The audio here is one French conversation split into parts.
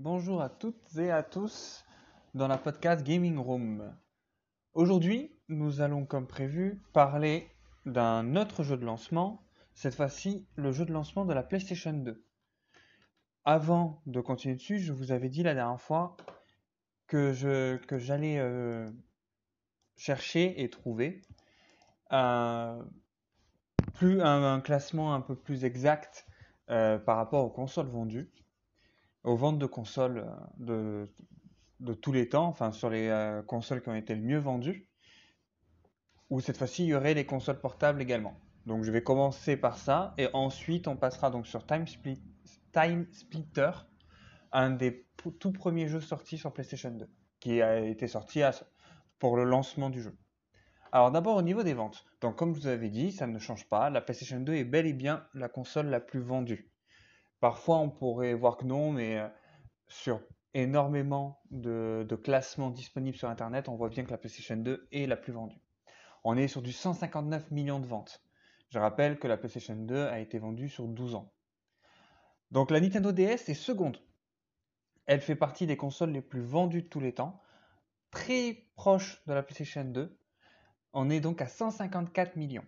Bonjour à toutes et à tous dans la podcast Gaming Room. Aujourd'hui, nous allons comme prévu parler d'un autre jeu de lancement, cette fois-ci le jeu de lancement de la PlayStation 2. Avant de continuer dessus, je vous avais dit la dernière fois que j'allais euh, chercher et trouver un, plus, un, classement un peu plus exact euh, par rapport aux consoles vendues, aux ventes de consoles euh, de, tous les temps, enfin sur les euh, consoles qui ont été le mieux vendues, où cette fois-ci il y aurait les consoles portables également. Donc je vais commencer par ça et ensuite on passera donc sur Time Splitter, un des tout premiers jeux sortis sur PlayStation 2, qui a été sorti pour le lancement du jeu. Alors d'abord au niveau des ventes. Donc comme je vous avais dit, ça ne change pas. La PlayStation 2 est bel et bien la console la plus vendue. Parfois on pourrait voir que non, mais euh, sur énormément de, classements disponibles sur Internet, on voit bien que la PlayStation 2 est la plus vendue. On est sur du 159 millions de ventes. Je rappelle que la PlayStation 2 a été vendue sur 12 ans. Donc la Nintendo DS est seconde. Elle fait partie des consoles les plus vendues de tous les temps, très proche de la PlayStation 2, on est donc à 154 millions.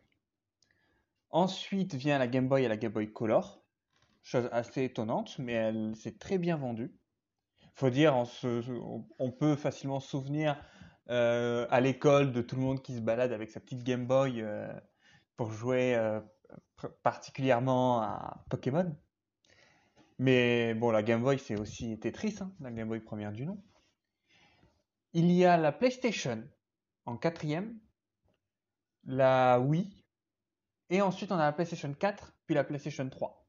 Ensuite vient la Game Boy et la Game Boy Color. Chose assez étonnante, mais elle s'est très bien vendue. Faut dire, on, peut facilement se souvenir euh, à l'école de tout le monde qui se balade avec sa petite Game Boy euh, pour jouer euh, particulièrement à Pokémon. Mais bon, la Game Boy, c'est aussi Tetris, hein, la Game Boy première du nom. Il y a la PlayStation en quatrième, la Wii, et ensuite on a la PlayStation 4, puis la PlayStation 3.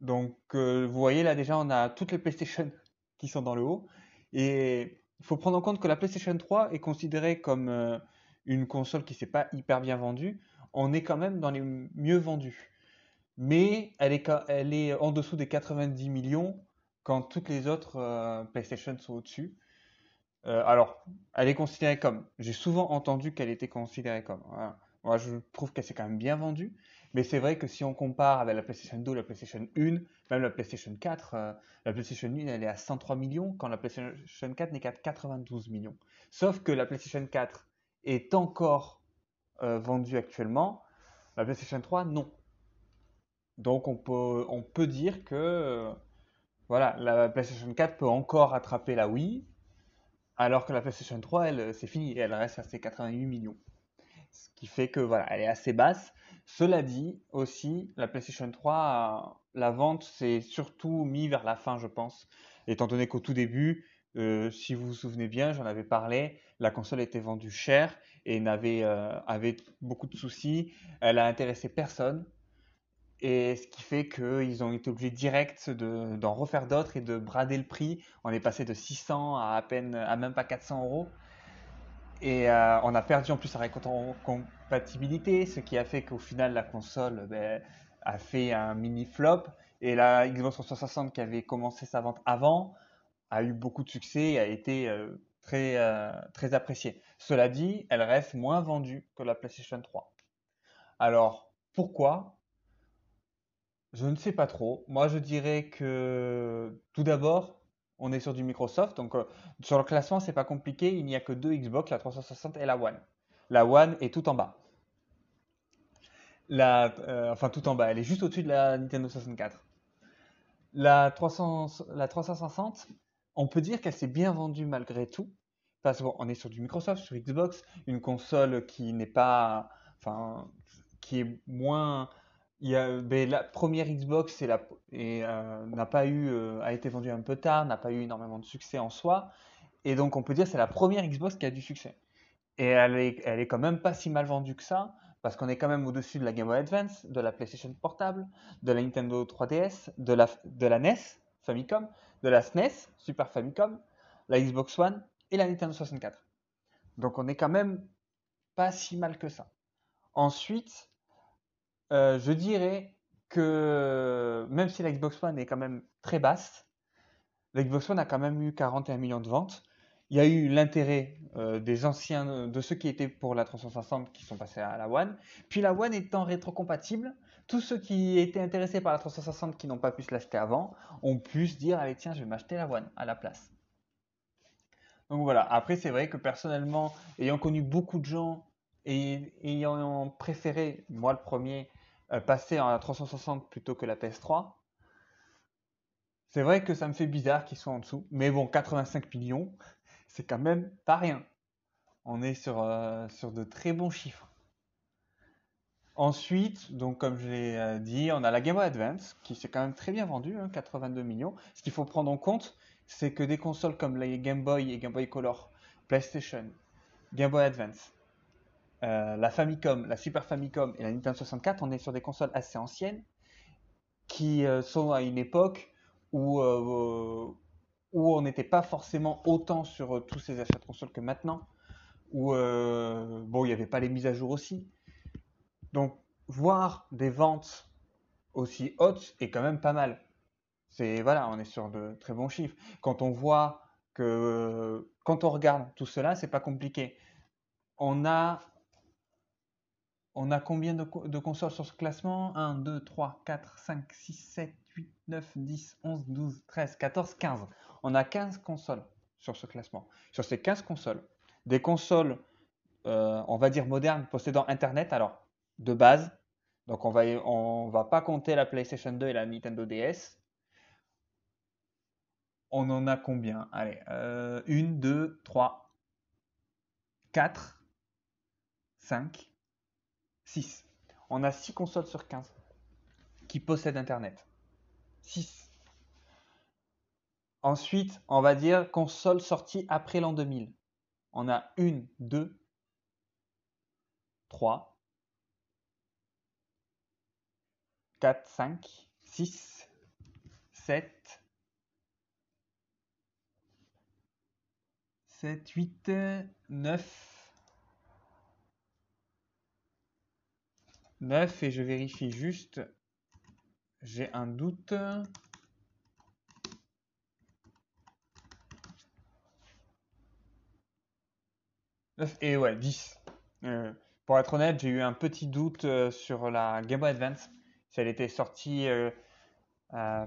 Donc euh, vous voyez là déjà on a toutes les PlayStation qui sont dans le haut, et il faut prendre en compte que la PlayStation 3 est considérée comme euh, une console qui s'est pas hyper bien vendue, on est quand même dans les mieux vendus. Mais elle est, en dessous des 90 millions quand toutes les autres euh, PlayStation sont au-dessus. Alors, elle est considérée comme. J'ai souvent entendu qu'elle était considérée comme. Moi, je trouve qu'elle s'est quand même bien vendue. Mais c'est vrai que si on compare avec la PlayStation 2, la PlayStation 1, même la PlayStation 4, euh, la PlayStation 1, elle est à 103 millions, quand la PlayStation 4 n'est qu'à 92 millions. Sauf que la PlayStation 4 est encore euh, vendue actuellement, la PlayStation 3, non. Donc on peut, on peut dire que voilà, la PlayStation 4 peut encore attraper la Wii, alors que la PlayStation 3, elle, euh, c'est fini, elle reste à ses 88 millions. Ce qui fait que voilà, elle est assez basse. Cela dit, aussi, la PlayStation 3, la vente s'est surtout mis vers la fin, je pense, étant donné qu'au tout début, euh, si vous vous souvenez bien, j'en avais parlé, la console était vendue cher et n'avait euh, avait beaucoup de soucis. Elle a intéressé personne. Et ce qui fait qu'ils ont été obligés direct d'en refaire d'autres et de brader le prix. On est passé de 600 à à peine, à même pas 400 euros. Et euh, on a perdu en plus sa compatibilité, ce qui a fait qu'au final la console ben, a fait un mini flop. Et la Xbox 360 qui avait commencé sa vente avant a eu beaucoup de succès et a été euh, très, euh, très appréciée. Cela dit, elle reste moins vendue que la PlayStation 3. Alors pourquoi? Je ne sais pas trop. Moi, je dirais que tout d'abord, on est sur du Microsoft. Donc, euh, sur le classement, c'est pas compliqué. Il n'y a que deux Xbox, la 360 et la One. La One est tout en bas. Euh, enfin, tout en bas. Elle est juste au-dessus de la Nintendo 64. La, 300, la 360, on peut dire qu'elle s'est bien vendue malgré tout. Parce qu'on est sur du Microsoft, sur Xbox, une console qui n'est pas, enfin, qui est moins ben, la première Xbox euh, n'a pas eu, euh, a été vendue un peu tard, n'a pas eu énormément de succès en soi, et donc on peut dire que c'est la première Xbox qui a du succès. Et elle est, elle est quand même pas si mal vendue que ça, parce qu'on est quand même au-dessus de la Game Boy Advance, de la PlayStation Portable, de la Nintendo 3DS, de la, de la NES Famicom, de la SNES e Super Famicom, la Xbox One et la Nintendo 64. Donc on est quand même pas si mal que ça. Ensuite, euh, je dirais que même si la Xbox One est quand même très basse, la Xbox One a quand même eu 41 millions de ventes. Il y a eu l'intérêt euh, des anciens, de ceux qui étaient pour la 360 qui sont passés à la One. Puis la One étant rétrocompatible, tous ceux qui étaient intéressés par la 360 qui n'ont pas pu se l'acheter avant ont pu se dire allez tiens je vais m'acheter la One à la place. Donc voilà, après c'est vrai que personnellement, ayant connu beaucoup de gens et ayant préféré, moi le premier, euh, passer en la 360 plutôt que la PS3, c'est vrai que ça me fait bizarre qu'ils soient en dessous. Mais bon, 85 millions, c'est quand même pas rien. On est sur, euh, sur de très bons chiffres. Ensuite, donc comme je l'ai euh, dit, on a la Game Boy Advance qui s'est quand même très bien vendue, 82 hein, millions. Ce qu'il faut prendre en compte, c'est que des consoles comme les Game Boy et Game Boy Color, PlayStation, Game Boy Advance, euh, la Famicom, la Super Famicom et la Nintendo 64, on est sur des consoles assez anciennes qui euh, sont à une époque où, où on n'était pas forcément autant sur tous ces achats de consoles que maintenant, où bon, il n'y avait pas les mises à jour aussi. Donc, voir des ventes aussi hautes est quand même pas mal. C'est voilà, on est sur de très bons chiffres. Quand on voit que quand on regarde tout cela, c'est pas compliqué. On a on a combien de, consoles sur ce classement? 1, 2, 3, 4, 5, 6, 7, 8, 9, 10, 11, 12, 13, 14, 15. On a 15 consoles sur ce classement. Sur ces 15 consoles, des consoles, euh, on va dire modernes, possédant Internet. Alors, de base. Donc on va, on va pas compter la PlayStation 2 et la Nintendo DS. On en a combien? Allez, euh, 1, 2, 3, 4, 5, 6. On a 6 consoles sur 15 qui possèdent Internet. 6. Ensuite, on va dire console sortie après l'an 2000. On a 1, 2, 3, 4, 5, 6, 7, 7, 8, 9, 9 et je vérifie juste, j'ai un doute. et ouais, 10. Euh, pour être honnête, j'ai eu un petit doute euh, sur la Game Boy Advance si elle était sortie euh, euh,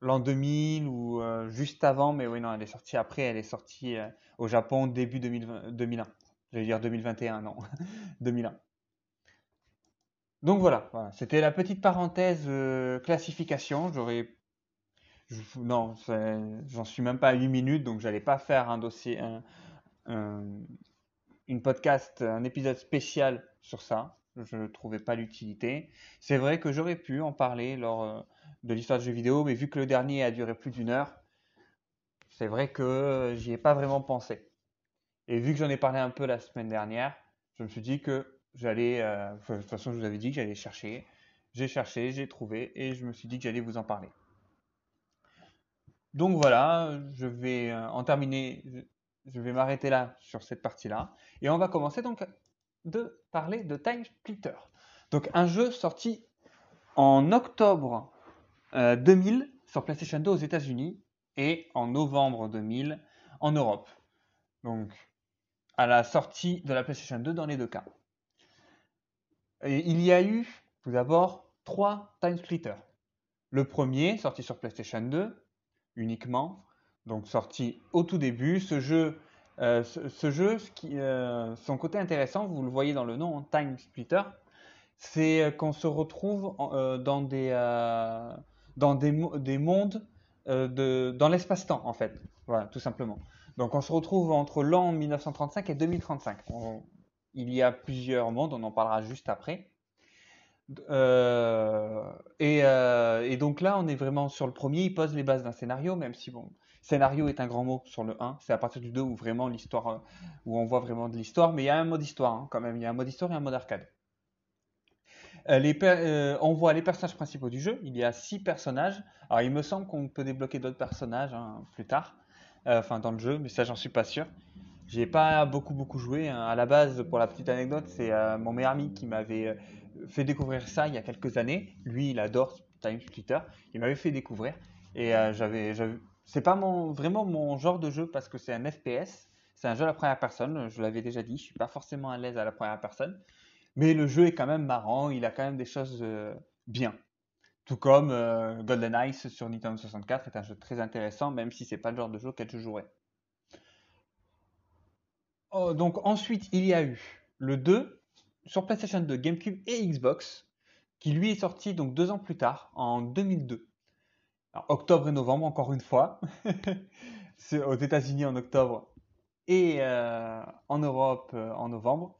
l'an 2000 ou juste avant, mais oui, non, elle est sortie après, elle est sortie au Japon début 2020, 2001. Je vais dire 2021, non, 2001. Donc voilà, c'était la petite parenthèse classification. J'aurais. Non, j'en suis même pas à 8 minutes, donc j'allais pas faire un dossier, un, une podcast, un épisode spécial sur ça je ne trouvais pas l'utilité. C'est vrai que j'aurais pu en parler lors euh, de l'histoire de jeux vidéo, mais vu que le dernier a duré plus d'une heure, c'est vrai que j'y ai pas vraiment pensé. Et vu que j'en ai parlé un peu la semaine dernière, je me suis dit que j'allais, euh, de toute façon je vous avais dit que j'allais chercher, j'ai cherché, j'ai trouvé, et je me suis dit que j'allais vous en parler. Donc voilà, je vais euh, en terminer, je vais m'arrêter là sur cette partie-là, et on va commencer donc de parler de Time Splitter. Donc un jeu sorti en octobre 2000 euh, sur PlayStation 2 aux États-Unis et en novembre 2000 en Europe. Donc à la sortie de la PlayStation 2 dans les deux cas. Il y a eu tout d'abord trois Time Splitters. Le premier, sorti sur PlayStation 2 uniquement, donc sorti au tout début. Ce jeu euh, euh, son côté intéressant, vous le voyez dans le nom, hein, Time Splitter, c'est euh, qu'on se retrouve dans des, mondes de, dans l'espace-temps, en fait. Voilà, tout simplement. Donc on se retrouve entre l'an 1935 et 2035. Il y a plusieurs mondes, on en parlera juste après. et, et, donc là, on est vraiment sur le premier, il pose les bases d'un scénario, même si bon, Scénario est un grand mot sur le 1. C'est à partir du 2 où vraiment l'histoire, euh, où on voit vraiment de l'histoire. Mais il y a un mode histoire hein, quand même. Il y a un mode histoire et un mode arcade. Euh, euh, on voit les personnages principaux du jeu. Il y a 6 personnages. Alors il me semble qu'on peut débloquer d'autres personnages hein, plus tard, enfin dans le jeu, mais ça j'en suis pas sûr. J'ai pas beaucoup beaucoup joué. Hein. À la base, pour la petite anecdote, c'est mon meilleur ami qui m'avait fait découvrir ça il y a quelques années. Lui, il adore Time Splitter. Il m'avait fait découvrir et j'avais c'est pas vraiment mon genre de jeu parce que c'est un FPS. C'est un jeu à la première personne. Je l'avais déjà dit, je suis pas forcément à l'aise à la première personne. Mais le jeu est quand même marrant, il a quand même des choses bien. Tout comme Golden Ice sur Nintendo 64 est un jeu très intéressant, même si c'est pas le genre de jeu auquel je jouerais. Oh, donc ensuite, il y a eu le 2 sur PlayStation 2, GameCube et Xbox, qui lui est sorti donc deux ans plus tard, en 2002. octobre et novembre, encore une fois. aux États-Unis en octobre et euh, en Europe euh, en novembre.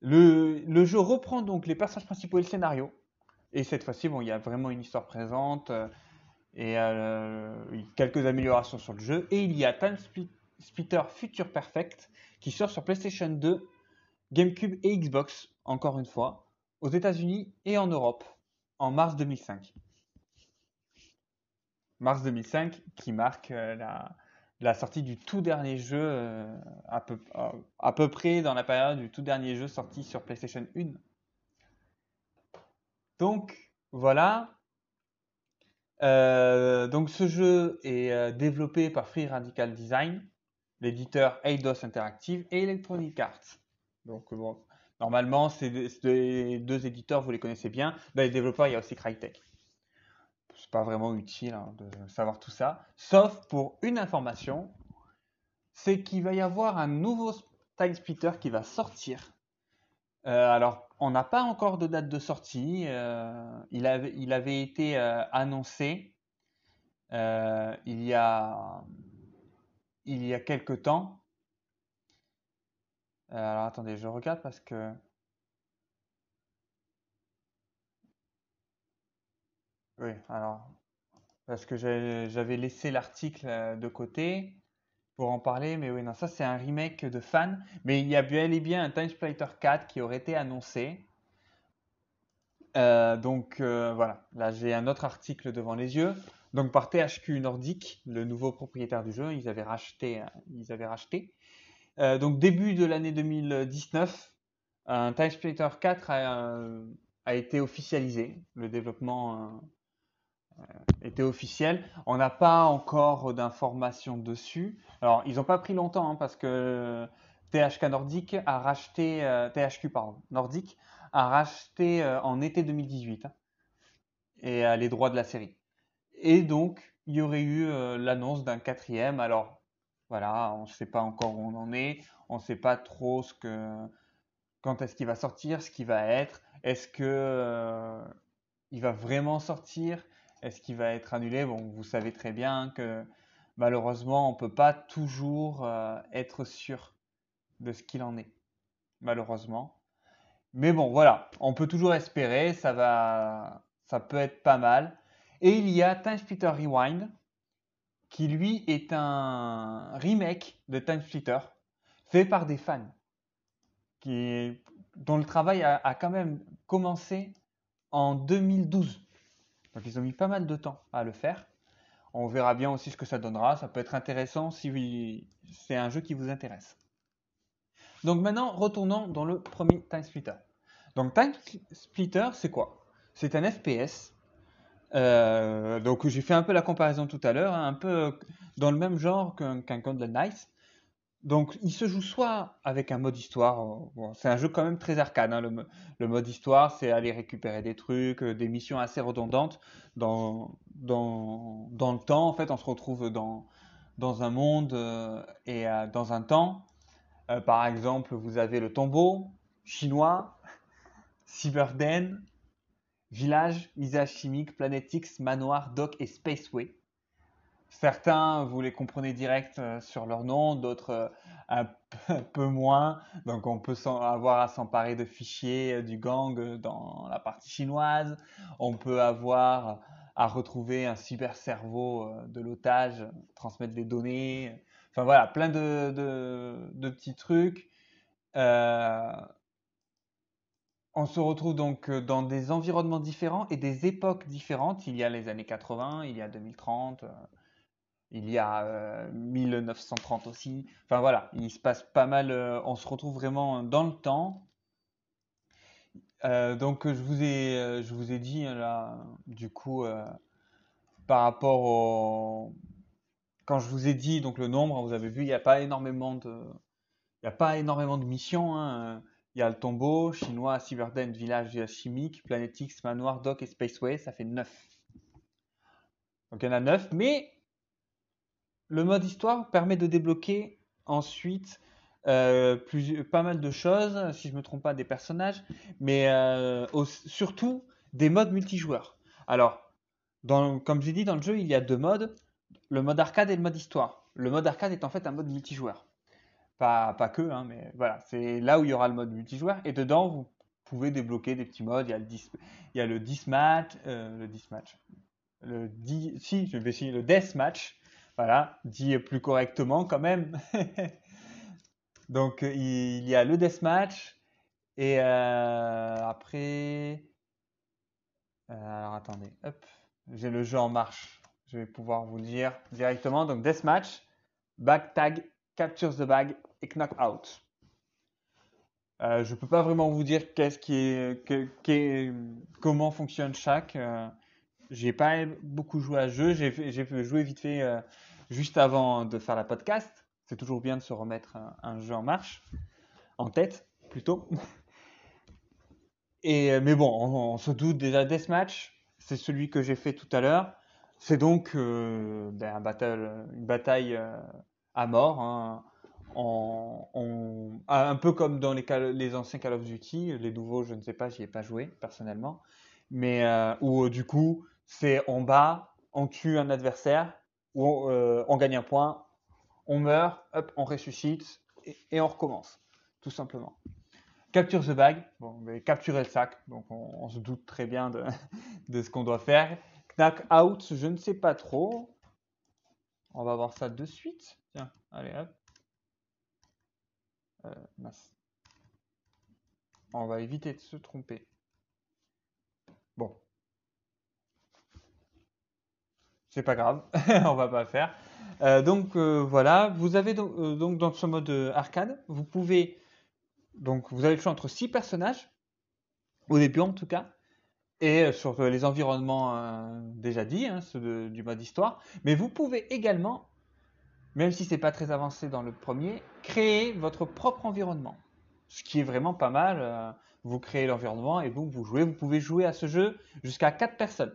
Le, jeu reprend donc les personnages principaux et le scénario. Et cette fois-ci, bon, il y a vraiment une histoire présente euh, et quelques améliorations sur le jeu. Et il y a Time Splitter Future Perfect qui sort sur PlayStation 2, GameCube et Xbox, encore une fois, aux États-Unis et en Europe, en mars 2005 mars 2005, qui marque euh, la, sortie du tout dernier jeu, euh, à, peu, à, peu, près dans la période du tout dernier jeu sorti sur PlayStation 1. Donc voilà. Euh, donc ce jeu est développé par Free Radical Design, l'éditeur Eidos Interactive et Electronic Arts. Donc bon, normalement, ces deux éditeurs, vous les connaissez bien. Les développeurs, il y a aussi Crytek c'est pas vraiment utile hein, de savoir tout ça, sauf pour une information, c'est qu'il va y avoir un nouveau Time Splitter qui va sortir. Euh, alors, on n'a pas encore de date de sortie. Euh, il, avait, il, avait, été euh, annoncé il y a il y a quelque temps. alors attendez, je regarde parce que Oui, alors, parce que j'avais laissé l'article euh, de côté pour en parler, mais oui, non, ça c'est un remake de fan, mais il y a bel et bien un Time Splitter 4 qui aurait été annoncé. Euh, donc euh, voilà, là j'ai un autre article devant les yeux. Donc par THQ Nordic, le nouveau propriétaire du jeu, ils avaient racheté. Avaient racheté. donc début de l'année 2019, un Time Splitter 4 a, a, été officialisé. Le développement euh, était officiel. On n'a pas encore d'informations dessus. Alors, ils n'ont pas pris longtemps hein, parce que THK Nordic a racheté, THQ euh, Nordic a racheté euh, en été 2018 hein, et les droits de la série. Et donc, il y aurait eu l'annonce d'un quatrième. Alors, voilà, on ne sait pas encore où on en est. On ne sait pas trop ce que, quand est-ce qu'il va sortir, ce qu'il va être. Est-ce que il va vraiment sortir? Est-ce qu'il va être annulé? Bon, vous savez très bien que malheureusement, on ne peut pas toujours euh, être sûr de ce qu'il en est. Malheureusement. Mais bon, voilà, on peut toujours espérer, ça va, ça peut être pas mal. Et il y a Time Splitter Rewind, qui lui est un remake de Time Splitter, fait par des fans, dont le travail a quand même commencé en 2012. Donc ils ont mis pas mal de temps à le faire. On verra bien aussi ce que ça donnera. Ça peut être intéressant si c'est un jeu qui vous intéresse. Donc maintenant, retournons dans le premier Time Splitter. Donc Time Splitter, c'est quoi? C'est un FPS. Euh, donc j'ai fait un peu la comparaison tout à l'heure, hein, un peu dans le même genre qu'un qu Golden Knights. Donc, il se joue soit avec un mode histoire, euh, c'est un jeu quand même très arcade. Hein, le, mode histoire, c'est aller récupérer des trucs, euh, des missions assez redondantes dans, dans, dans, le temps. En fait, on se retrouve dans, dans un monde euh, et dans un temps. par exemple, vous avez le tombeau chinois, Cyberden, village, visage chimique, Planet X, manoir, dock et Spaceway. Certains, vous les comprenez direct euh, sur leur nom, d'autres euh, un peu moins. Donc on peut avoir à s'emparer de fichiers euh, du gang dans la partie chinoise. On peut avoir à retrouver un cyber cerveau de l'otage, transmettre des données. Enfin voilà, plein de, petits trucs. On se retrouve donc dans des environnements différents et des époques différentes. Il y a les années 80, il y a 2030 il y a 1930 euh, aussi. Enfin voilà, il se passe pas mal, euh, on se retrouve vraiment dans le temps. Euh, donc je vous ai, je vous ai dit là, du coup, par rapport au, quand je vous ai dit donc le nombre, vous avez vu, il n'y a pas énormément de, il y a pas énormément de missions. Hein. Il y a le tombeau, chinois, Cyberden, village chimique, Planetix, Manoir, Dock et Spaceway, ça fait 9. Donc il y en a 9, mais le mode histoire permet de débloquer ensuite euh, pas mal de choses, si je ne me trompe pas, des personnages, mais euh, surtout des modes multijoueurs. Alors, comme j'ai dit, dans le jeu, il y a deux modes, le mode arcade et le mode histoire. Le mode arcade est en fait un mode multijoueur. Pas, pas que, hein, mais voilà, c'est là où il y aura le mode multijoueur. Et dedans, vous pouvez débloquer des petits modes. Il y a le 10, il y a le 10 match, euh, le 10 match, le 10, si, je vais essayer le death match. Voilà, dit plus correctement quand même. Donc il y a le deathmatch et euh, après. Euh, alors attendez, hop, j'ai le jeu en marche. Je vais pouvoir vous le dire directement. Donc deathmatch, bag tag, capture the bag et knock out. Euh, je ne peux pas vraiment vous dire comment fonctionne chaque. j'ai pas beaucoup joué à jeu. J'ai joué vite fait juste avant de faire la podcast. C'est toujours bien de se remettre un, jeu en marche, en tête plutôt. Et, euh, mais bon, on, se doute déjà Deathmatch, c'est celui que j'ai fait tout à l'heure. C'est donc euh, ben, une bataille euh, à mort, hein. un peu comme dans les, les, anciens Call of Duty, les nouveaux, je ne sais pas, j'y ai pas joué personnellement, mais où du coup, c'est on bat, on tue un adversaire, ou on gagne un point, on meurt, hop, on ressuscite et, on recommence, tout simplement. Capture the bag, bon, mais capturer le sac, donc on, se doute très bien de, ce qu'on doit faire. Knack out, je ne sais pas trop. On va voir ça de suite. Allez hop. Euh, on va éviter de se tromper. Bon. C'est pas grave, on va pas faire. Euh, donc euh, voilà, vous avez donc, dans ce mode arcade, vous pouvez donc vous avez le choix entre six personnages au début en tout cas et sur les environnements déjà dits, hein, ceux du mode histoire, mais vous pouvez également, même si c'est pas très avancé dans le premier, créer votre propre environnement, ce qui est vraiment pas mal. vous créez l'environnement et vous jouez. Vous pouvez jouer à ce jeu jusqu'à quatre personnes.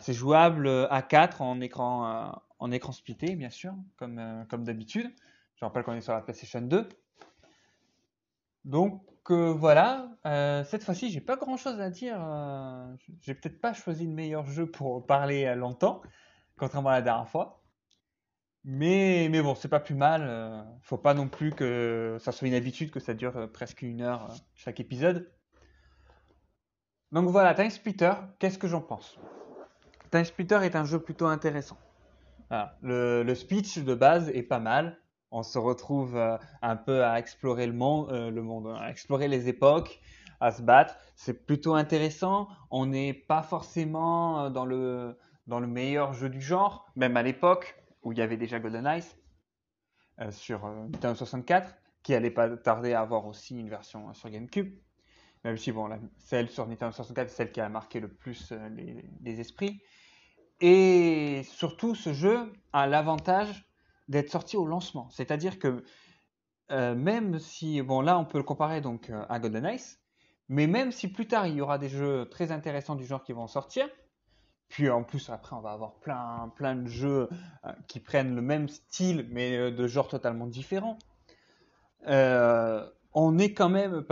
c'est jouable à 4 en écran, en écran splitté, bien sûr, comme, euh, comme d'habitude. Je rappelle qu'on est sur la PlayStation 2. Donc euh, voilà, euh, cette fois-ci, j'ai pas grand-chose à dire. j'ai peut-être pas choisi le meilleur jeu pour parler longtemps, contrairement à la dernière fois. Mais, mais bon, c'est pas plus mal. faut pas non plus que ça soit une habitude que ça dure presque une heure chaque épisode. Donc voilà, Time Splitter, qu'est-ce que j'en pense? Time Splitter est un jeu plutôt intéressant. Le, speech de base est pas mal. On se retrouve euh, un peu à explorer le monde, euh, le monde, à explorer les époques, à se battre. C'est plutôt intéressant. On n'est pas forcément euh, dans le, dans le meilleur jeu du genre, même à l'époque où il y avait déjà Golden Eyes sur Nintendo 64, qui allait pas tarder à avoir aussi une version sur GameCube. Même si bon, celle sur Nintendo 64 est celle qui a marqué le plus les esprits. Et surtout, ce jeu a l'avantage d'être sorti au lancement. C'est-à-dire que euh, même si, bon là on peut le comparer donc euh, à Golden Ace, mais même si plus tard il y aura des jeux très intéressants du genre qui vont sortir, puis en plus après on va avoir plein, plein de jeux euh, qui prennent le même style mais de genre totalement différents. on est quand même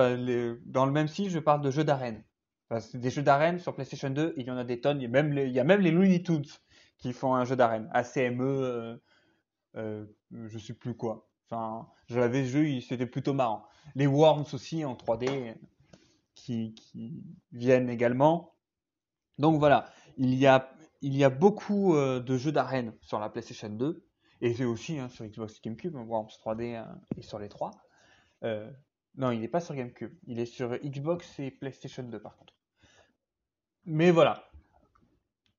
dans le même style, je parle de jeux d'arène des jeux d'arène sur PlayStation 2, il y en a des tonnes. Il y a même les, Looney Tunes qui font un jeu d'arène. ACME, euh, euh, je sais plus quoi. Enfin, je l'avais jeu, c'était plutôt marrant. Les Worms aussi en 3D qui, viennent également. Donc voilà, il y a, il y a beaucoup euh, de jeux d'arène sur la PlayStation 2 et c'est aussi hein, sur Xbox GameCube, Worms 3D hein, et sur les 3. non, il n'est pas sur GameCube, il est sur Xbox et PlayStation 2 par contre. Mais voilà,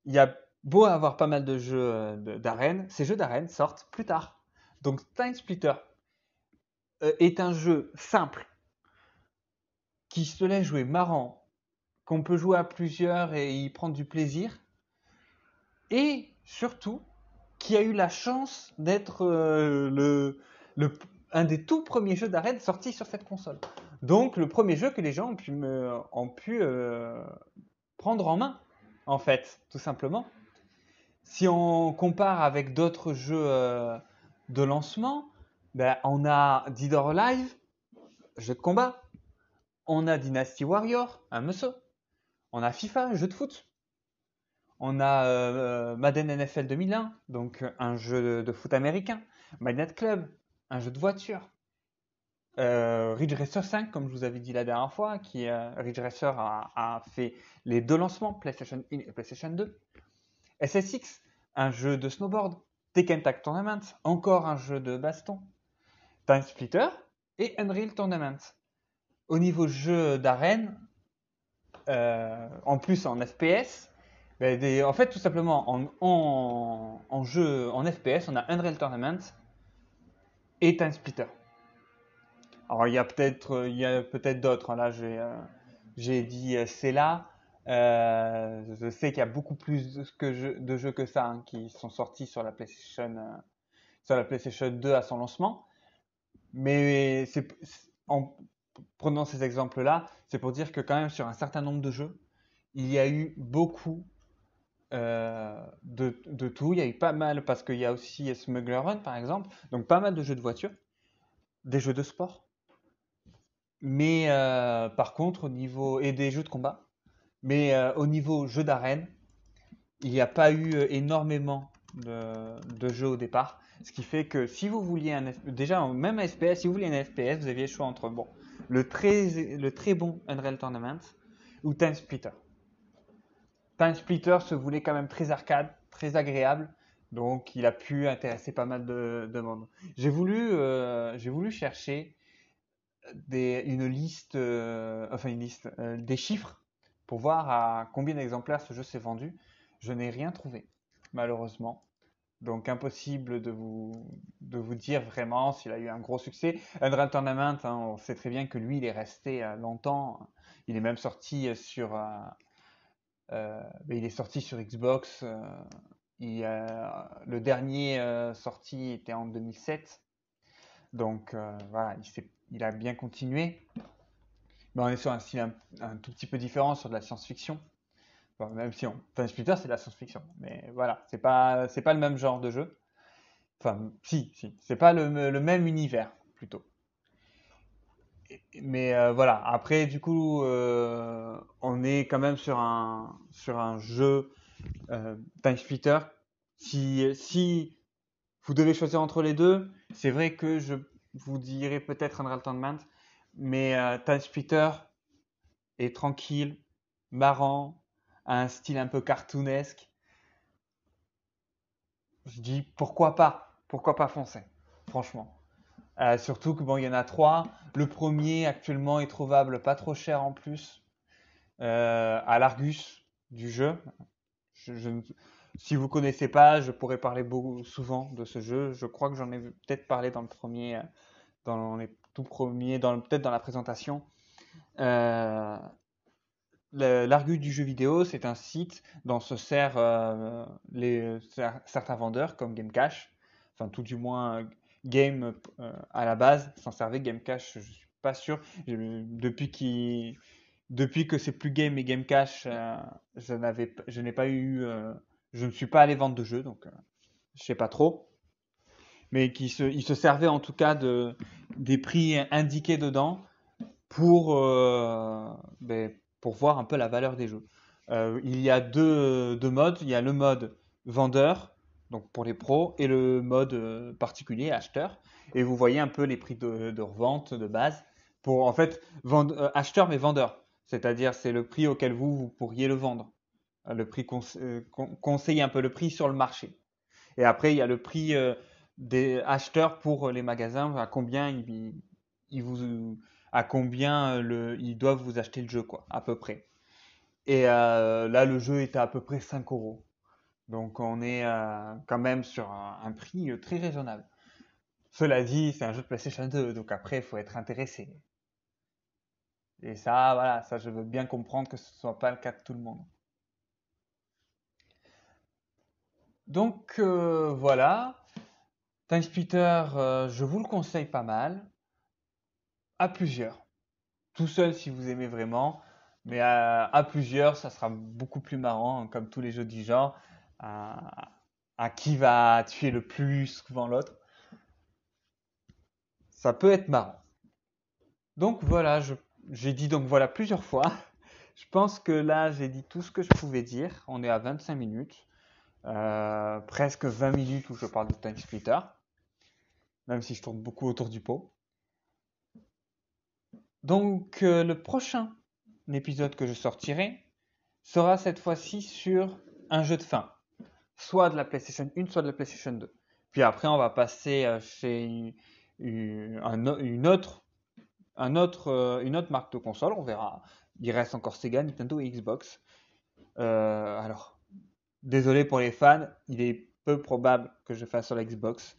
il y a beau avoir pas mal de jeux euh, d'arène, ces jeux d'arène sortent plus tard. Donc Time Splitter euh, est un jeu simple, qui se laisse jouer marrant, qu'on peut jouer à plusieurs et y prendre du plaisir, et surtout qui a eu la chance d'être euh, un des tout premiers jeux d'arène sortis sur cette console. Donc le premier jeu que les gens ont pu, euh, prendre en main, en fait, tout simplement. Si on compare avec d'autres jeux euh, de lancement, ben, on a Dead or Alive, jeu de combat. On a Dynasty Warrior, un MSO. On a FIFA, un jeu de foot. On a euh, Madden NFL 2001, donc euh, un jeu de foot américain. Magnet Club, un jeu de voiture. Euh, Ridge Racer 5, comme je vous avais dit la dernière fois, qui euh, Ridge Racer a, a fait les deux lancements, PlayStation 1 et PlayStation 2. SSX, un jeu de snowboard. Tekken Tag Tournament, encore un jeu de baston. Time Splitter et Unreal Tournament. Au niveau jeu d'arène, euh, en plus en FPS, ben, en fait tout simplement en, jeu en FPS, on a Unreal Tournament et Time Splitter. Alors il y a peut-être peut-être d'autres. hein. Là j'ai euh, dit c'est là. Euh, je sais qu'il y a beaucoup plus de, jeux- que ça hein, qui sont sortis sur la PlayStation sur la PlayStation 2 à son lancement. Mais c'est prenant ces exemples-là, c'est pour dire que quand même sur un certain nombre de jeux, il y a eu beaucoup euh, de, de tout. Il y a eu pas mal parce qu'il y a aussi Smuggler Run par exemple, donc pas mal de jeux de voiture, des jeux de sport. Mais euh, par contre, au niveau et des jeux de combat, mais euh, au niveau jeu d'arène, il n'y a pas eu énormément de, jeux au départ. Ce qui fait que si vous vouliez un déjà même un FPS, si vous vouliez un FPS, vous aviez le choix entre bon le très le très bon Unreal Tournament ou Time Splitter. Time Splitter se voulait quand même très arcade, très agréable, donc il a pu intéresser pas mal de, de monde. J'ai voulu euh, voulu chercher une liste, euh, enfin une liste, euh, des chiffres pour voir à combien d'exemplaires ce jeu s'est vendu. Je n'ai rien trouvé, malheureusement. Donc impossible de vous, de vous dire vraiment s'il a eu un gros succès. Unreal Tournament, hein, on sait très bien que lui, il est resté euh, longtemps. Il est même sorti sur, euh, euh, ben, il est sorti sur Xbox. euh, euh, le dernier euh, sorti était en 2007. Donc euh, voilà, il, il a bien continué. Mais on est sur un style un, un tout petit peu différent, sur de la science-fiction. Bon, même si on... Splitter, c'est de la science-fiction. Mais voilà, c'est pas, c'est pas le même genre de jeu. Enfin, si, si. C'est pas le, même univers, plutôt. Mais euh, voilà, après, du coup, euh, on est quand même sur un, sur un jeu euh, Time. Si, si vous devez choisir entre les deux, c'est vrai que je vous dirais peut-être Unreal Tournament, mais euh, Time Splitter est tranquille, marrant, a un style un peu cartoonesque. Je dis pourquoi pas, pourquoi pas foncer, franchement. Euh, surtout que bon, il y en a trois. Le premier actuellement est trouvable pas trop cher en plus euh, à l'Argus du jeu. Je, si vous connaissez pas, je pourrais parler beaucoup souvent de ce jeu. Je crois que j'en ai peut-être parlé dans le premier, euh, dans les tout premiers, dans peut-être dans la présentation. L'Argus du jeu vidéo, c'est un site dont se sert euh, certains vendeurs comme GameCash, enfin tout du moins Game euh, à la base s'en servait. GameCash, je suis pas sûr. Depuis depuis que c'est plus Game et Game Cash, euh, je je n'ai pas eu, je ne suis pas allé vendre de jeux, donc je sais pas trop. Mais qui se, il se servait en tout cas de des prix indiqués dedans pour ben, pour voir un peu la valeur des jeux. Euh, il y a deux, deux modes. Il y a le mode vendeur, donc pour les pros, et le mode euh, particulier, acheteur. Et vous voyez un peu les prix de, revente de base pour en fait euh, acheteur mais vendeur. C'est-à-dire c'est le prix auquel vous, vous pourriez le vendre. Euh, Le prix conse- euh, con- conseiller un peu le prix sur le marché. Et après il y a le prix euh, des acheteurs pour les magasins, à combien ils, ils vous à combien euh, le, ils doivent vous acheter le jeu quoi, à peu près. Et euh, là le jeu est à peu près 5 euros. Donc on est euh, quand même sur un, prix très raisonnable. Cela dit, c'est un jeu de PlayStation 2, donc après il faut être intéressé. Et ça, voilà, ça je veux bien comprendre que ce ne soit pas le cas de tout le monde. Donc voilà. TimeSplitter, euh, je vous le conseille pas mal. À plusieurs. Tout seul si vous aimez vraiment. Mais à, plusieurs, ça sera beaucoup plus marrant, hein, comme tous les jeux du genre. À, qui va tuer le plus souvent l'autre. Ça peut être marrant. Donc voilà, j'ai dit donc voilà plusieurs fois. Je pense que là, j'ai dit tout ce que je pouvais dire. On est à 25 minutes. Euh, presque 20 minutes où je parle de Time Splitter. Même si je tourne beaucoup autour du pot. Donc euh, le prochain épisode que je sortirai sera cette fois-ci sur un jeu de fin. Soit de la PlayStation 1, soit de la PlayStation 2. Puis après, on va passer chez une, autre, marque de console. On verra il reste encore Sega, Nintendo et Xbox. Euh, alors, désolé pour les fans, il est peu probable que je fasse sur la Xbox.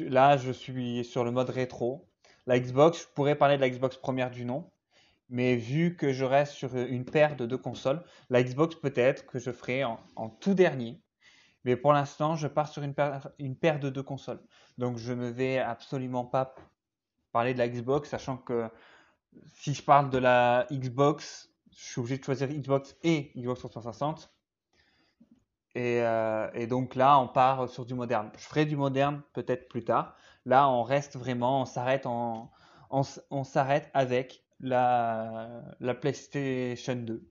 Là, je suis sur le mode rétro. La Xbox, je pourrais parler de la Xbox première du nom, mais vu que je reste sur une paire de deux consoles, la Xbox peut-être que je ferai en, tout dernier. Mais pour l'instant, je pars sur une paire, de deux consoles. Donc je ne vais absolument pas parler de la Xbox, sachant que si je parle de la Xbox, je suis obligé de choisir Xbox et Xbox 360. Et, euh, et, donc là, on part sur du moderne. Je ferai du moderne peut-être plus tard. Là, on reste vraiment, on s'arrête on, s'arrête avec la, la, PlayStation 2,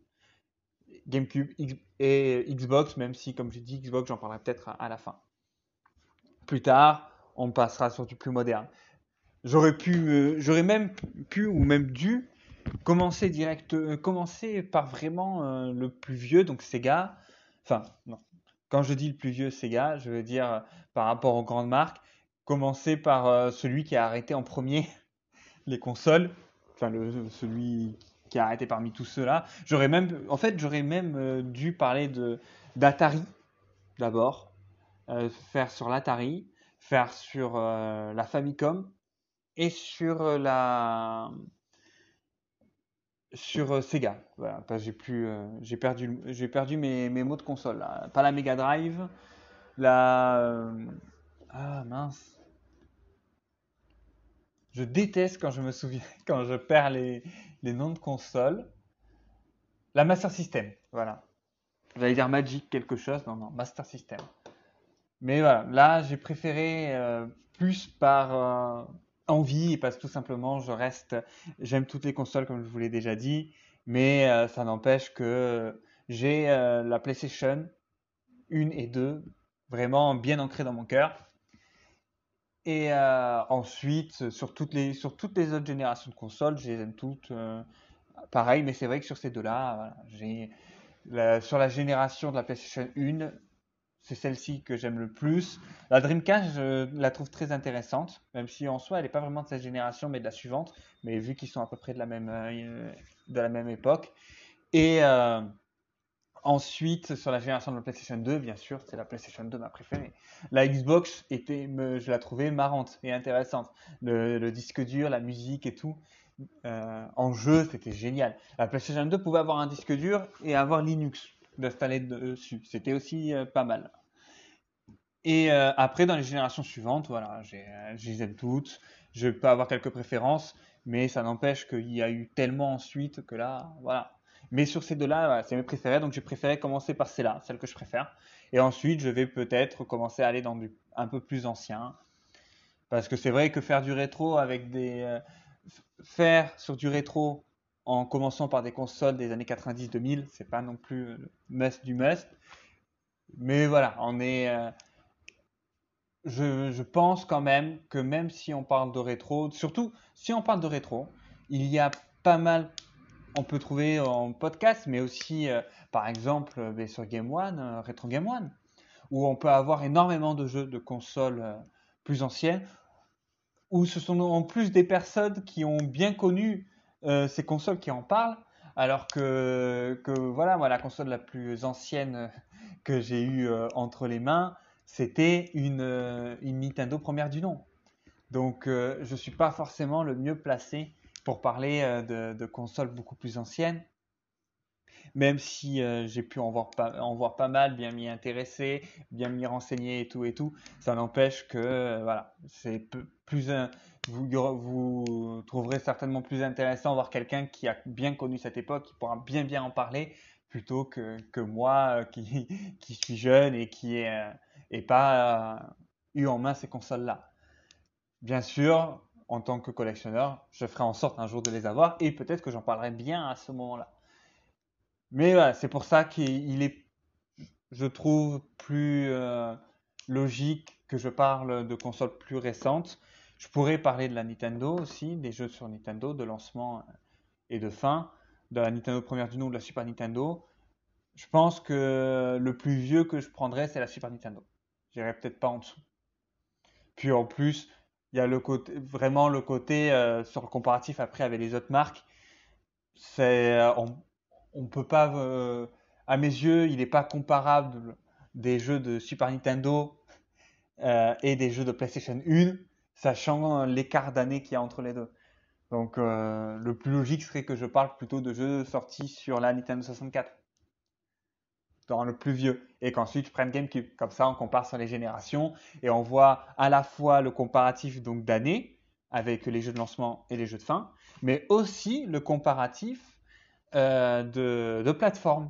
GameCube et Xbox, même si, comme j'ai dit, Xbox, j'en parlerai peut-être à la fin. Plus tard, on passera sur du plus moderne. J'aurais pu, euh, j'aurais même pu ou même dû commencer direct, euh, commencer par vraiment euh, le plus vieux, donc Sega. Enfin, non. Quand je dis le plus vieux Sega, je veux dire par rapport aux grandes marques, commencer par celui qui a arrêté en premier les consoles, enfin celui qui a arrêté parmi tous ceux-là. J'aurais même, en fait, j'aurais même dû parler de d'Atari d'abord, faire sur l'Atari, faire sur la Famicom et sur euh, la sur euh, Sega. J'ai euh, perdu, mes, mots de console. Pas la Mega Drive, la ah mince. Je déteste quand je me souviens, quand je perds les, les noms de consoles. La Master System, voilà. J'allais dire Magic quelque chose, non non, Master System. Mais voilà, là j'ai préféré plus par envie parce que tout simplement je reste, j'aime toutes les consoles comme je vous l'ai déjà dit, mais euh, ça n'empêche que j'ai euh, la PlayStation 1 et 2 vraiment bien ancrées dans mon cœur. Et euh, ensuite, sur toutes, les, sur toutes les autres générations de consoles, je les aime toutes pareil, mais c'est vrai que sur ces deux-là, sur la génération de la PlayStation 1, c'est celle-ci que j'aime le plus. La Dreamcast, je la trouve très intéressante, même si en soi, elle n'est pas vraiment de cette génération, mais de la suivante. Mais vu qu'ils sont à peu près de la même, euh, de la même époque. Et euh, ensuite, sur la génération de la PlayStation 2, bien sûr, c'est la PlayStation 2 ma préférée. La Xbox, était, je la trouvais marrante et intéressante. Le, disque dur, la musique et tout. Euh, en jeu, c'était génial. La PlayStation 2 pouvait avoir un disque dur et avoir Linux d'installer dessus. C'était aussi euh, pas mal. Et euh, après, dans les générations suivantes, voilà, je les aime toutes. Je peux avoir quelques préférences, mais ça n'empêche qu'il y a eu tellement ensuite que là, voilà. Mais sur ces deux-là, c'est mes préférés, donc j'ai préféré commencer par celle-là, celle que je préfère. Et ensuite, je vais peut-être commencer à aller dans du un peu plus ancien. Parce que c'est vrai que faire du rétro avec des. faire sur du rétro en commençant par des consoles des années 90-2000, c'est pas non plus le must du must. Mais voilà, on est. Euh, je, pense quand même que même si on parle de rétro, surtout si on parle de rétro, il y a pas mal. On peut trouver en podcast, mais aussi euh, par exemple euh, sur Game One, Retro Game One, où on peut avoir énormément de jeux de consoles plus anciennes, où ce sont en plus des personnes qui ont bien connu euh, ces consoles qui en parlent, alors que, voilà, moi, la console la plus ancienne que j'ai eue euh, entre les mains, c'était une, euh, une, Nintendo première du nom. Donc, je ne suis pas forcément le mieux placé pour parler de, de, consoles beaucoup plus anciennes. même si euh, j'ai pu en voir, pas, en voir pas mal, bien m'y intéresser, bien m'y renseigner et tout et tout, ça n'empêche que euh, voilà, c'est plus un, vous, trouverez certainement plus intéressant voir quelqu'un qui a bien connu cette époque, qui pourra bien bien en parler, plutôt que, que moi euh, qui, qui suis jeune et qui n'ai pas eu en main ces consoles-là. Bien sûr, en tant que collectionneur, je ferai en sorte un jour de les avoir et peut-être que j'en parlerai bien à ce moment-là. Mais voilà, c'est pour ça qu'il est, je trouve, plus euh, logique que je parle de consoles plus récentes. Je pourrais parler de la Nintendo aussi, des jeux sur Nintendo, de lancement et de fin, de la Nintendo première du nom, de la Super Nintendo. Je pense que le plus vieux que je prendrais, c'est la Super Nintendo. J'irai peut-être pas en dessous. Puis en plus, il y a le côté, vraiment le côté euh, sur le comparatif après avec les autres marques. C'est, euh, on, peut pas, euh, à mes yeux, il n'est pas comparable des jeux de Super Nintendo et des jeux de PlayStation 1, sachant l'écart d'années qu'il y a entre les deux. Donc le plus logique serait que je parle plutôt de jeux sortis sur la Nintendo 64 dans le plus vieux et qu'ensuite je prenne GameCube. Comme ça, on compare sur les générations et on voit à la fois le comparatif donc d'année avec les jeux de lancement et les jeux de fin, mais aussi le comparatif euh, de, de plateforme.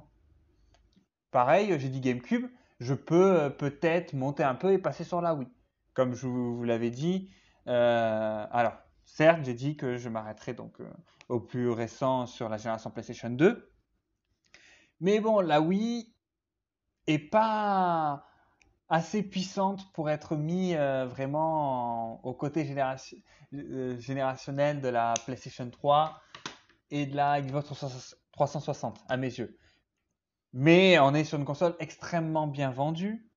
Pareil, j'ai dit GameCube, je peux euh, peut-être monter un peu et passer sur la Wii. Comme je vous, l'avais dit, euh, alors certes, j'ai dit que je m'arrêterai donc au plus récent sur la génération PlayStation 2. Mais bon, la Wii, pas assez puissante pour être mis euh, vraiment au côté euh, générationnel de la PlayStation 3 et de la Xbox 360 à mes yeux. Mais on est sur une console extrêmement bien vendue.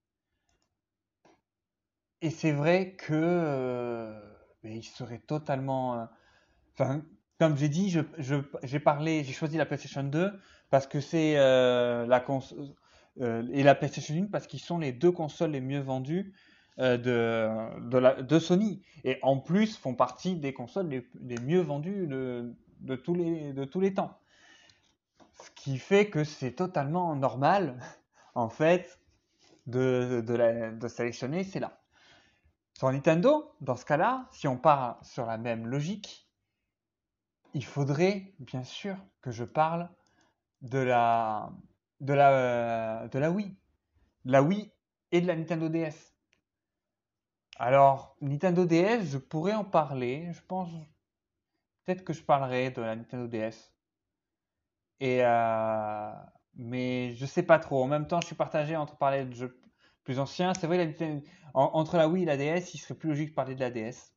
Et c'est vrai que euh, il serait totalement. Enfin, comme j'ai dit, j'ai parlé, j'ai choisi la PlayStation 2 parce que c'est la console et la PlayStation 1 parce qu'ils sont les deux consoles les mieux vendues euh, de, de, Sony. Et en plus font partie des consoles les, les mieux vendues de, de, tous les, de tous les temps. Ce qui fait que c'est totalement normal, en fait, de, de, de sélectionner c'est là. Sur Nintendo, dans ce cas-là, si on part sur la même logique, il faudrait bien sûr que je parle de la, de la, de la Wii. la Wii et de la Nintendo DS. Alors, Nintendo DS, je pourrais en parler. Je pense. Peut-être que je parlerai de la Nintendo DS. Et euh, mais je sais pas trop. En même temps, je suis partagé entre parler de jeux plus anciens. C'est vrai, entre la Wii et la DS, il serait plus logique de parler de la DS.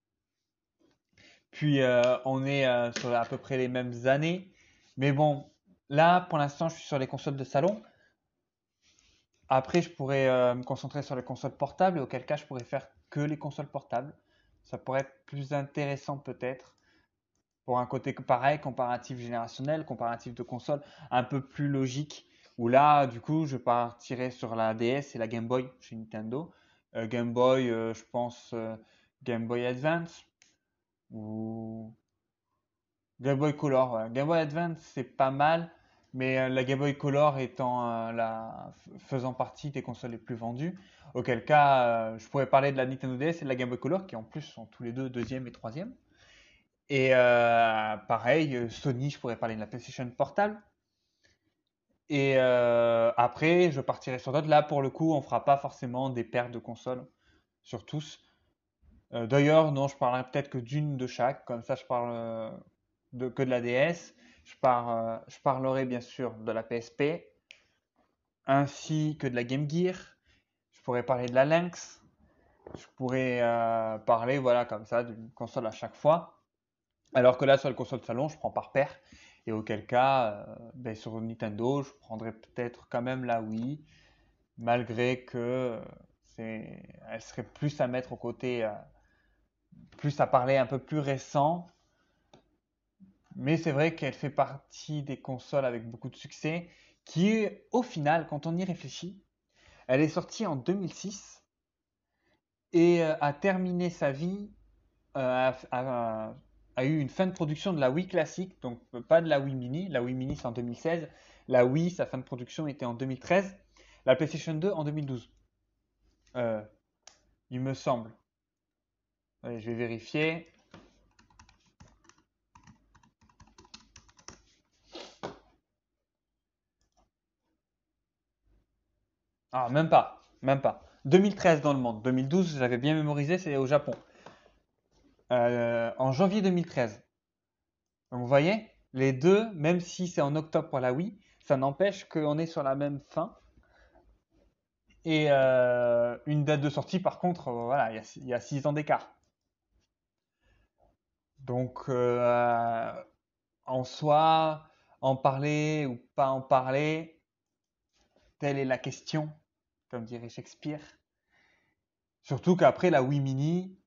Puis euh, on est euh, sur à peu près les mêmes années. Mais bon, Là, pour l'instant, je suis sur les consoles de salon. Après, je pourrais euh, me concentrer sur les consoles portables, auquel cas, je pourrais faire que les consoles portables. Ça pourrait être plus intéressant peut-être pour un côté pareil, comparatif générationnel, comparatif de consoles, un peu plus logique. Où là, du coup, je partirais sur la DS et la Game Boy chez Nintendo. Euh, Game Boy, euh, je pense Game Boy Advance ou Game Boy Color. Game Boy Advance, c'est pas mal. Mais euh, la Game Boy Color étant euh, la, faisant partie des consoles les plus vendues, auquel cas euh, je pourrais parler de la Nintendo DS et de la Game Boy Color qui en plus sont tous les deux deuxième et troisième. Et pareil, Sony, je pourrais parler de la PlayStation Portable. Et après, je partirai sur d'autres. Là, pour le coup, on fera pas forcément des paires de consoles sur tous. D'ailleurs, non, je parlerai peut-être que d'une de chaque. Comme ça, je parle que de la DS. Je, euh, je parlerai bien sûr de la PSP, ainsi que de la Game Gear. Je pourrais parler de la Lynx. Je pourrais euh, parler, voilà, comme ça, d'une console à chaque fois. Alors que là, sur la console de salon, je prends par paire. Et auquel cas, euh, ben, sur Nintendo, je prendrais peut-être quand même la Wii, malgré que elle serait plus à mettre au côté, plus à parler un peu plus récent mais c'est vrai qu'elle fait partie des consoles avec beaucoup de succès, qui au final, quand on y réfléchit, elle est sortie en 2006 et euh, a terminé sa vie, euh, a, eu une fin de production de la Wii classique, donc pas de la Wii Mini. La Wii Mini c'est en 2016, La Wii, sa fin de production était en 2013. La PlayStation 2 en 2012. Euh, il me semble. Je vais vérifier. Ah, même pas. Même pas. 2013 dans le monde. 2012, j'avais bien mémorisé, c'est au Japon. Euh, en janvier 2013. Donc, vous voyez, les deux, même si c'est en octobre pour la Wii, ça n'empêche qu'on est sur la même fin. Et euh, une date de sortie, par contre, euh, voilà, il y a, six ans d'écart. Donc, en soi, en parler ou pas en parler, telle est la question comme dirait Shakespeare. Surtout qu'après, la Wii Mini,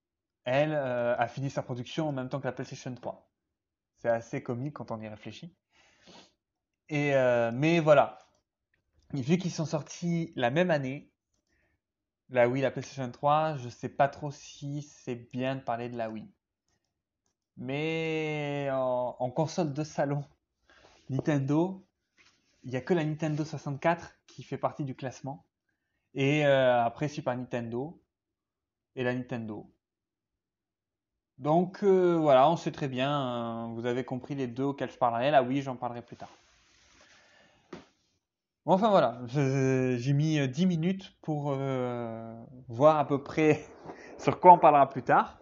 elle, euh, a fini sa production en même temps que la PlayStation 3. C'est assez comique quand on y réfléchit. Et, euh, mais voilà, vu qu'ils sont sortis la même année, la Wii la PlayStation 3, je sais pas trop si c'est bien de parler de la Wii. Mais en, en console de salon, Nintendo, il n'y a que la Nintendo 64 qui fait partie du classement. Et euh, après Super Nintendo et la Nintendo. Donc euh, voilà, on sait très bien, hein, vous avez compris les deux auxquels je parlerai. Là, oui, j'en parlerai plus tard. Enfin voilà, j'ai mis 10 euh, minutes pour voir à peu près sur quoi on parlera plus tard.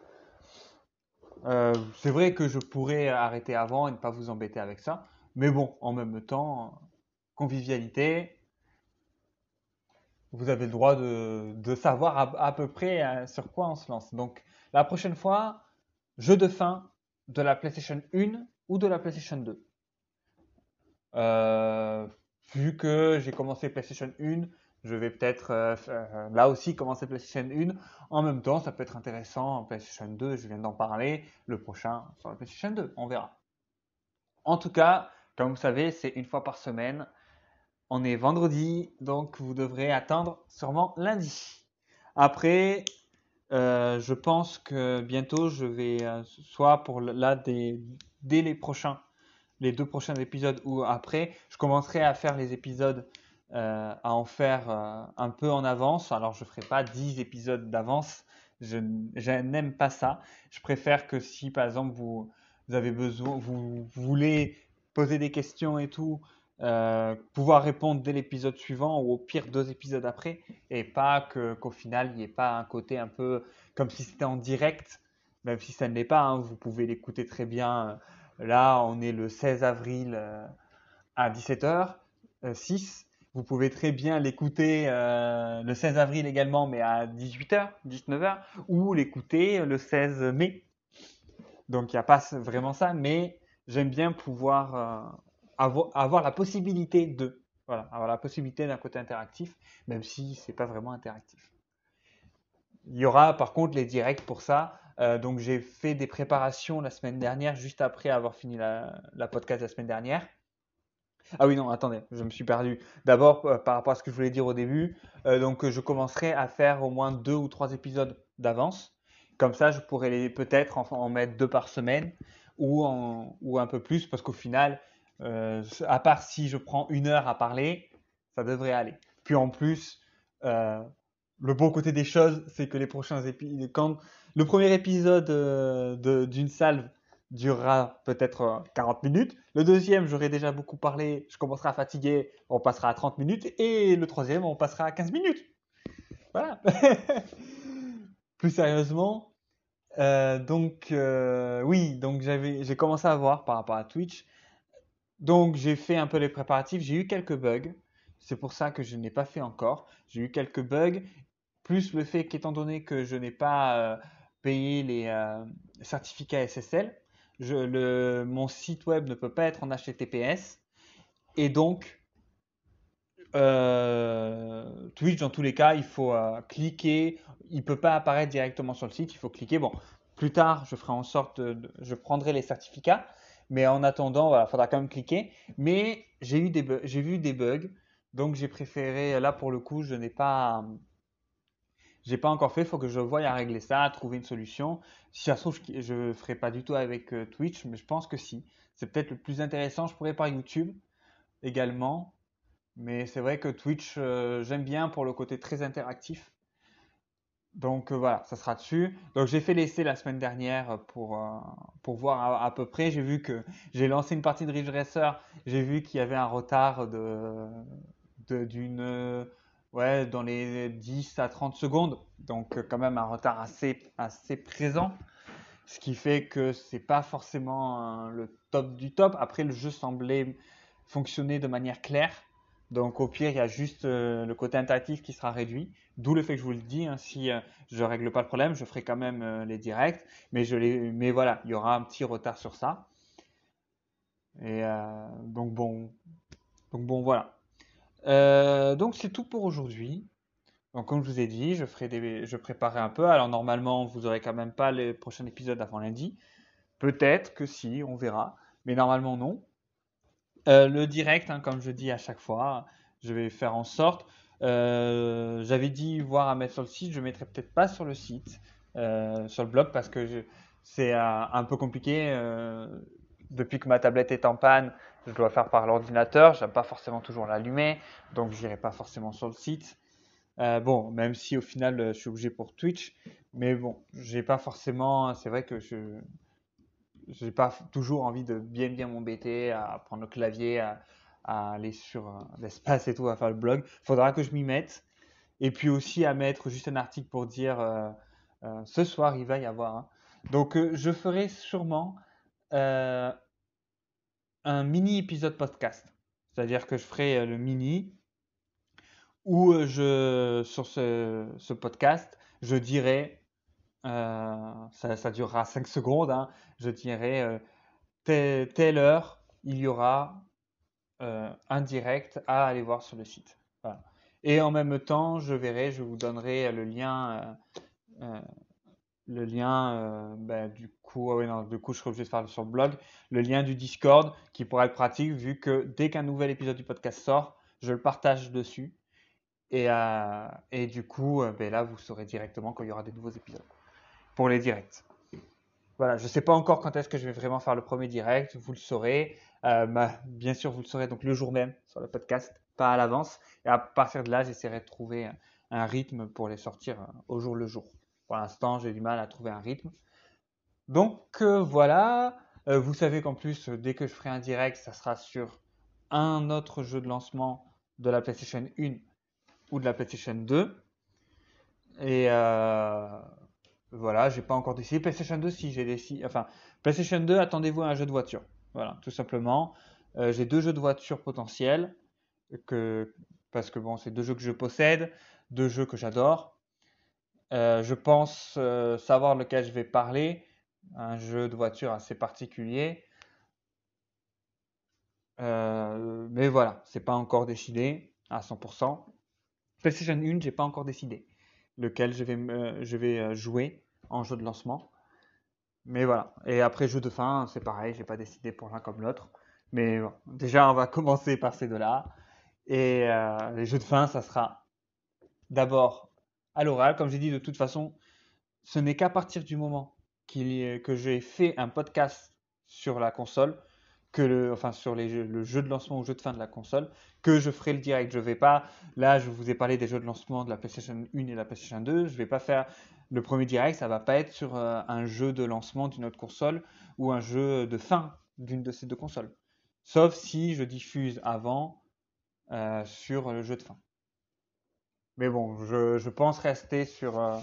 c'est vrai que je pourrais arrêter avant et ne pas vous embêter avec ça. Mais bon, en même temps, convivialité, vous avez le droit de, savoir à, peu près euh, sur quoi on se lance. Donc, la prochaine fois, jeu de fin de la PlayStation 1 ou de la PlayStation 2. Euh, vu que j'ai commencé PlayStation 1, je vais peut-être euh, là aussi commencer PlayStation 1. En même temps, ça peut être intéressant. PlayStation 2, je viens d'en parler. Le prochain sur la PlayStation 2, on verra. En tout cas, comme vous savez, c'est une fois par semaine. On est vendredi, donc vous devrez attendre sûrement lundi. Après, euh, je pense que bientôt je vais, euh, soit pour là, dès les prochains, les deux prochains épisodes ou après, je commencerai à faire les épisodes, euh, à en faire un peu en avance. Alors je ne ferai pas 10 épisodes d'avance, je, n'aime pas ça. Je préfère que si par exemple vous avez besoin, vous voulez poser des questions et tout, euh, pouvoir répondre dès l'épisode suivant ou au pire deux épisodes après et pas que qu'au final il n'y ait pas un côté un peu comme si c'était en direct même si ça ne l'est pas hein, vous pouvez l'écouter très bien là on est le 16 avril euh, à 17h 6 euh, vous pouvez très bien l'écouter le 16 avril également mais à 18h 19h ou l'écouter le 16 mai. Donc il n'y a pas vraiment ça mais j'aime bien pouvoir avoir, la possibilité de, voilà, avoir la possibilité d'un côté interactif, même si c'est pas vraiment interactif. Il y aura par contre les directs pour ça. Euh, donc j'ai fait des préparations la semaine dernière, juste après avoir fini la, podcast la semaine dernière. Ah oui, non, attendez, je me suis perdu. D'abord, euh, par rapport à ce que je voulais dire au début, euh, donc je commencerai à faire au moins deux ou trois épisodes d'avance. Comme ça, je pourrais peut-être en, mettre deux par semaine ou, ou un peu plus, parce qu'au final, euh, à part si je prends une heure à parler, ça devrait aller. Puis en plus, euh, le bon côté des choses, c'est que les prochains épisodes, quand le premier épisode euh, d'une salve durera peut-être 40 minutes, le deuxième, j'aurai déjà beaucoup parlé, je commencerai à fatiguer, on passera à 30 minutes, et le troisième, on passera à 15 minutes. Voilà. Plus sérieusement, donc oui, donc j'ai commencé à voir par rapport à Twitch donc j'ai fait un peu les préparatifs, j'ai eu quelques bugs, c'est pour ça que je n'ai pas fait encore. J'ai eu quelques bugs, plus le fait qu'étant donné que je n'ai pas euh, payé les euh, certificats SSL, mon site web ne peut pas être en HTTPS, et donc euh, Twitch dans tous les cas, il faut cliquer, il ne peut pas apparaître directement sur le site, il faut cliquer. Bon, plus tard, je ferai en sorte, je prendrai les certificats, mais en attendant, il faudra quand même cliquer. Mais j'ai vu des bugs, donc j'ai préféré, là pour le coup, je n'ai pas, pas encore fait. Il faut que je voie à régler ça, à trouver une solution. Si ça se trouve, je ne ferai pas du tout avec euh, Twitch, mais je pense que si. C'est peut-être le plus intéressant. Je pourrais par YouTube également. Mais c'est vrai que Twitch, euh, j'aime bien pour le côté très interactif. Donc euh, voilà, ça sera dessus. Donc j'ai fait l'essai la semaine dernière pour, euh, pour voir à, peu près. J'ai vu que j'ai lancé une partie de Ridge Racer. J'ai vu qu'il y avait un retard de d'une ouais dans les 10 à 30 secondes. Donc quand même un retard assez assez présent. Ce qui fait que c'est pas forcément le top du top. Après le jeu semblait fonctionner de manière claire. Donc au pire, il y a juste euh, le côté interactif qui sera réduit. D'où le fait que je vous le dis, hein, si euh, je ne règle pas le problème, je ferai quand même euh, les directs. Mais, je les, mais voilà, il y aura un petit retard sur ça. Et donc bon, donc bon voilà. donc c'est tout pour aujourd'hui. Donc comme je vous ai dit, je ferai des, je préparerai un peu. Alors normalement, vous aurez quand même pas les prochains épisodes avant lundi. Peut-être que si, on verra. Mais normalement non. Euh, le direct, hein, comme je dis à chaque fois, je vais faire en sorte. Euh, j'avais dit voir à mettre sur le site, je ne mettrai peut-être pas sur le site, euh, sur le blog, parce que c'est un peu compliqué. depuis que ma tablette est en panne, je dois faire par l'ordinateur. Je n'aime pas forcément toujours l'allumer, donc je n'irai pas forcément sur le site. bon, même si au final je suis obligé pour Twitch, mais bon, j'ai pas forcément. C'est vrai que je j'ai pas toujours envie de bien bien m'embêter à prendre le clavier, à, aller sur euh, l'espace et tout, à faire le blog. Faudra que je m'y mette. Et puis aussi à mettre juste un article pour dire euh, euh, ce soir il va y avoir. Donc je ferai sûrement un mini épisode podcast. C'est-à-dire que je ferai le mini où je sur ce, ce podcast je dirai euh, ça, durera 5 secondes. Hein. Je dirais, euh, telle, heure, il y aura euh, un direct à aller voir sur le site. Et en même temps, je verrai, je vous donnerai le lien, le lien, ben, du coup, ah non, du coup, je serai obligé de faire sur le blog, le lien du Discord qui pourra être pratique vu que dès qu'un nouvel épisode du podcast sort, je le partage dessus. Et, et du coup, ben là, vous saurez directement quand il y aura des nouveaux épisodes pour les directs. Voilà, je ne sais pas encore quand est-ce que je vais vraiment faire le premier direct, vous le saurez. Euh, bah, bien sûr, vous le saurez donc le jour même sur le podcast, pas à l'avance. Et à partir de là, j'essaierai de trouver un rythme pour les sortir euh, au jour le jour. Pour l'instant, j'ai du mal à trouver un rythme. Donc euh, voilà, vous savez qu'en plus, dès que je ferai un direct, ça sera sur un autre jeu de lancement de la PlayStation 1 ou de la PlayStation 2. Et voilà, j'ai pas encore décidé. PlayStation 2, si j'ai décidé. Enfin, PlayStation 2, attendez-vous à un jeu de voiture. Voilà, tout simplement. Euh, j'ai deux jeux de voiture potentiels. Parce que bon, c'est deux jeux que je possède, deux jeux que j'adore. Euh, je pense euh, savoir lequel je vais parler. Un jeu de voiture assez particulier. mais voilà, c'est pas encore décidé à 100%. PlayStation 1, j'ai pas encore décidé lequel je vais, je vais jouer en jeu de lancement. Mais voilà. Et après, jeu de fin, c'est pareil, j'ai pas décidé pour l'un comme l'autre. Mais déjà, on va commencer par ces deux-là. Et euh, les jeux de fin, ça sera d'abord à l'oral. Comme j'ai dit, de toute façon, ce n'est qu'à partir du moment que j'ai fait un podcast sur la console, enfin sur le jeu de lancement ou jeu de fin de la console, que je ferai le direct. Je vais pas, là, je vous ai parlé des jeux de lancement de la PlayStation 1 et la PlayStation 2. Je vais pas faire le premier direct, ça va pas être sur euh, un jeu de lancement d'une autre console ou un jeu de fin d'une de ces deux consoles. Sauf si je diffuse avant euh, sur le jeu de fin. Mais bon, je, pense rester sur, euh,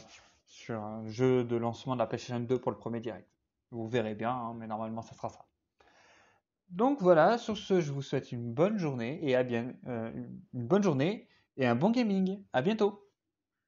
sur un jeu de lancement de la PlayStation 2 pour le premier direct. Vous verrez bien, hein, mais normalement ça sera ça. Donc voilà, sur ce, je vous souhaite une bonne journée et à bien, une bonne journée et un bon gaming. À bientôt.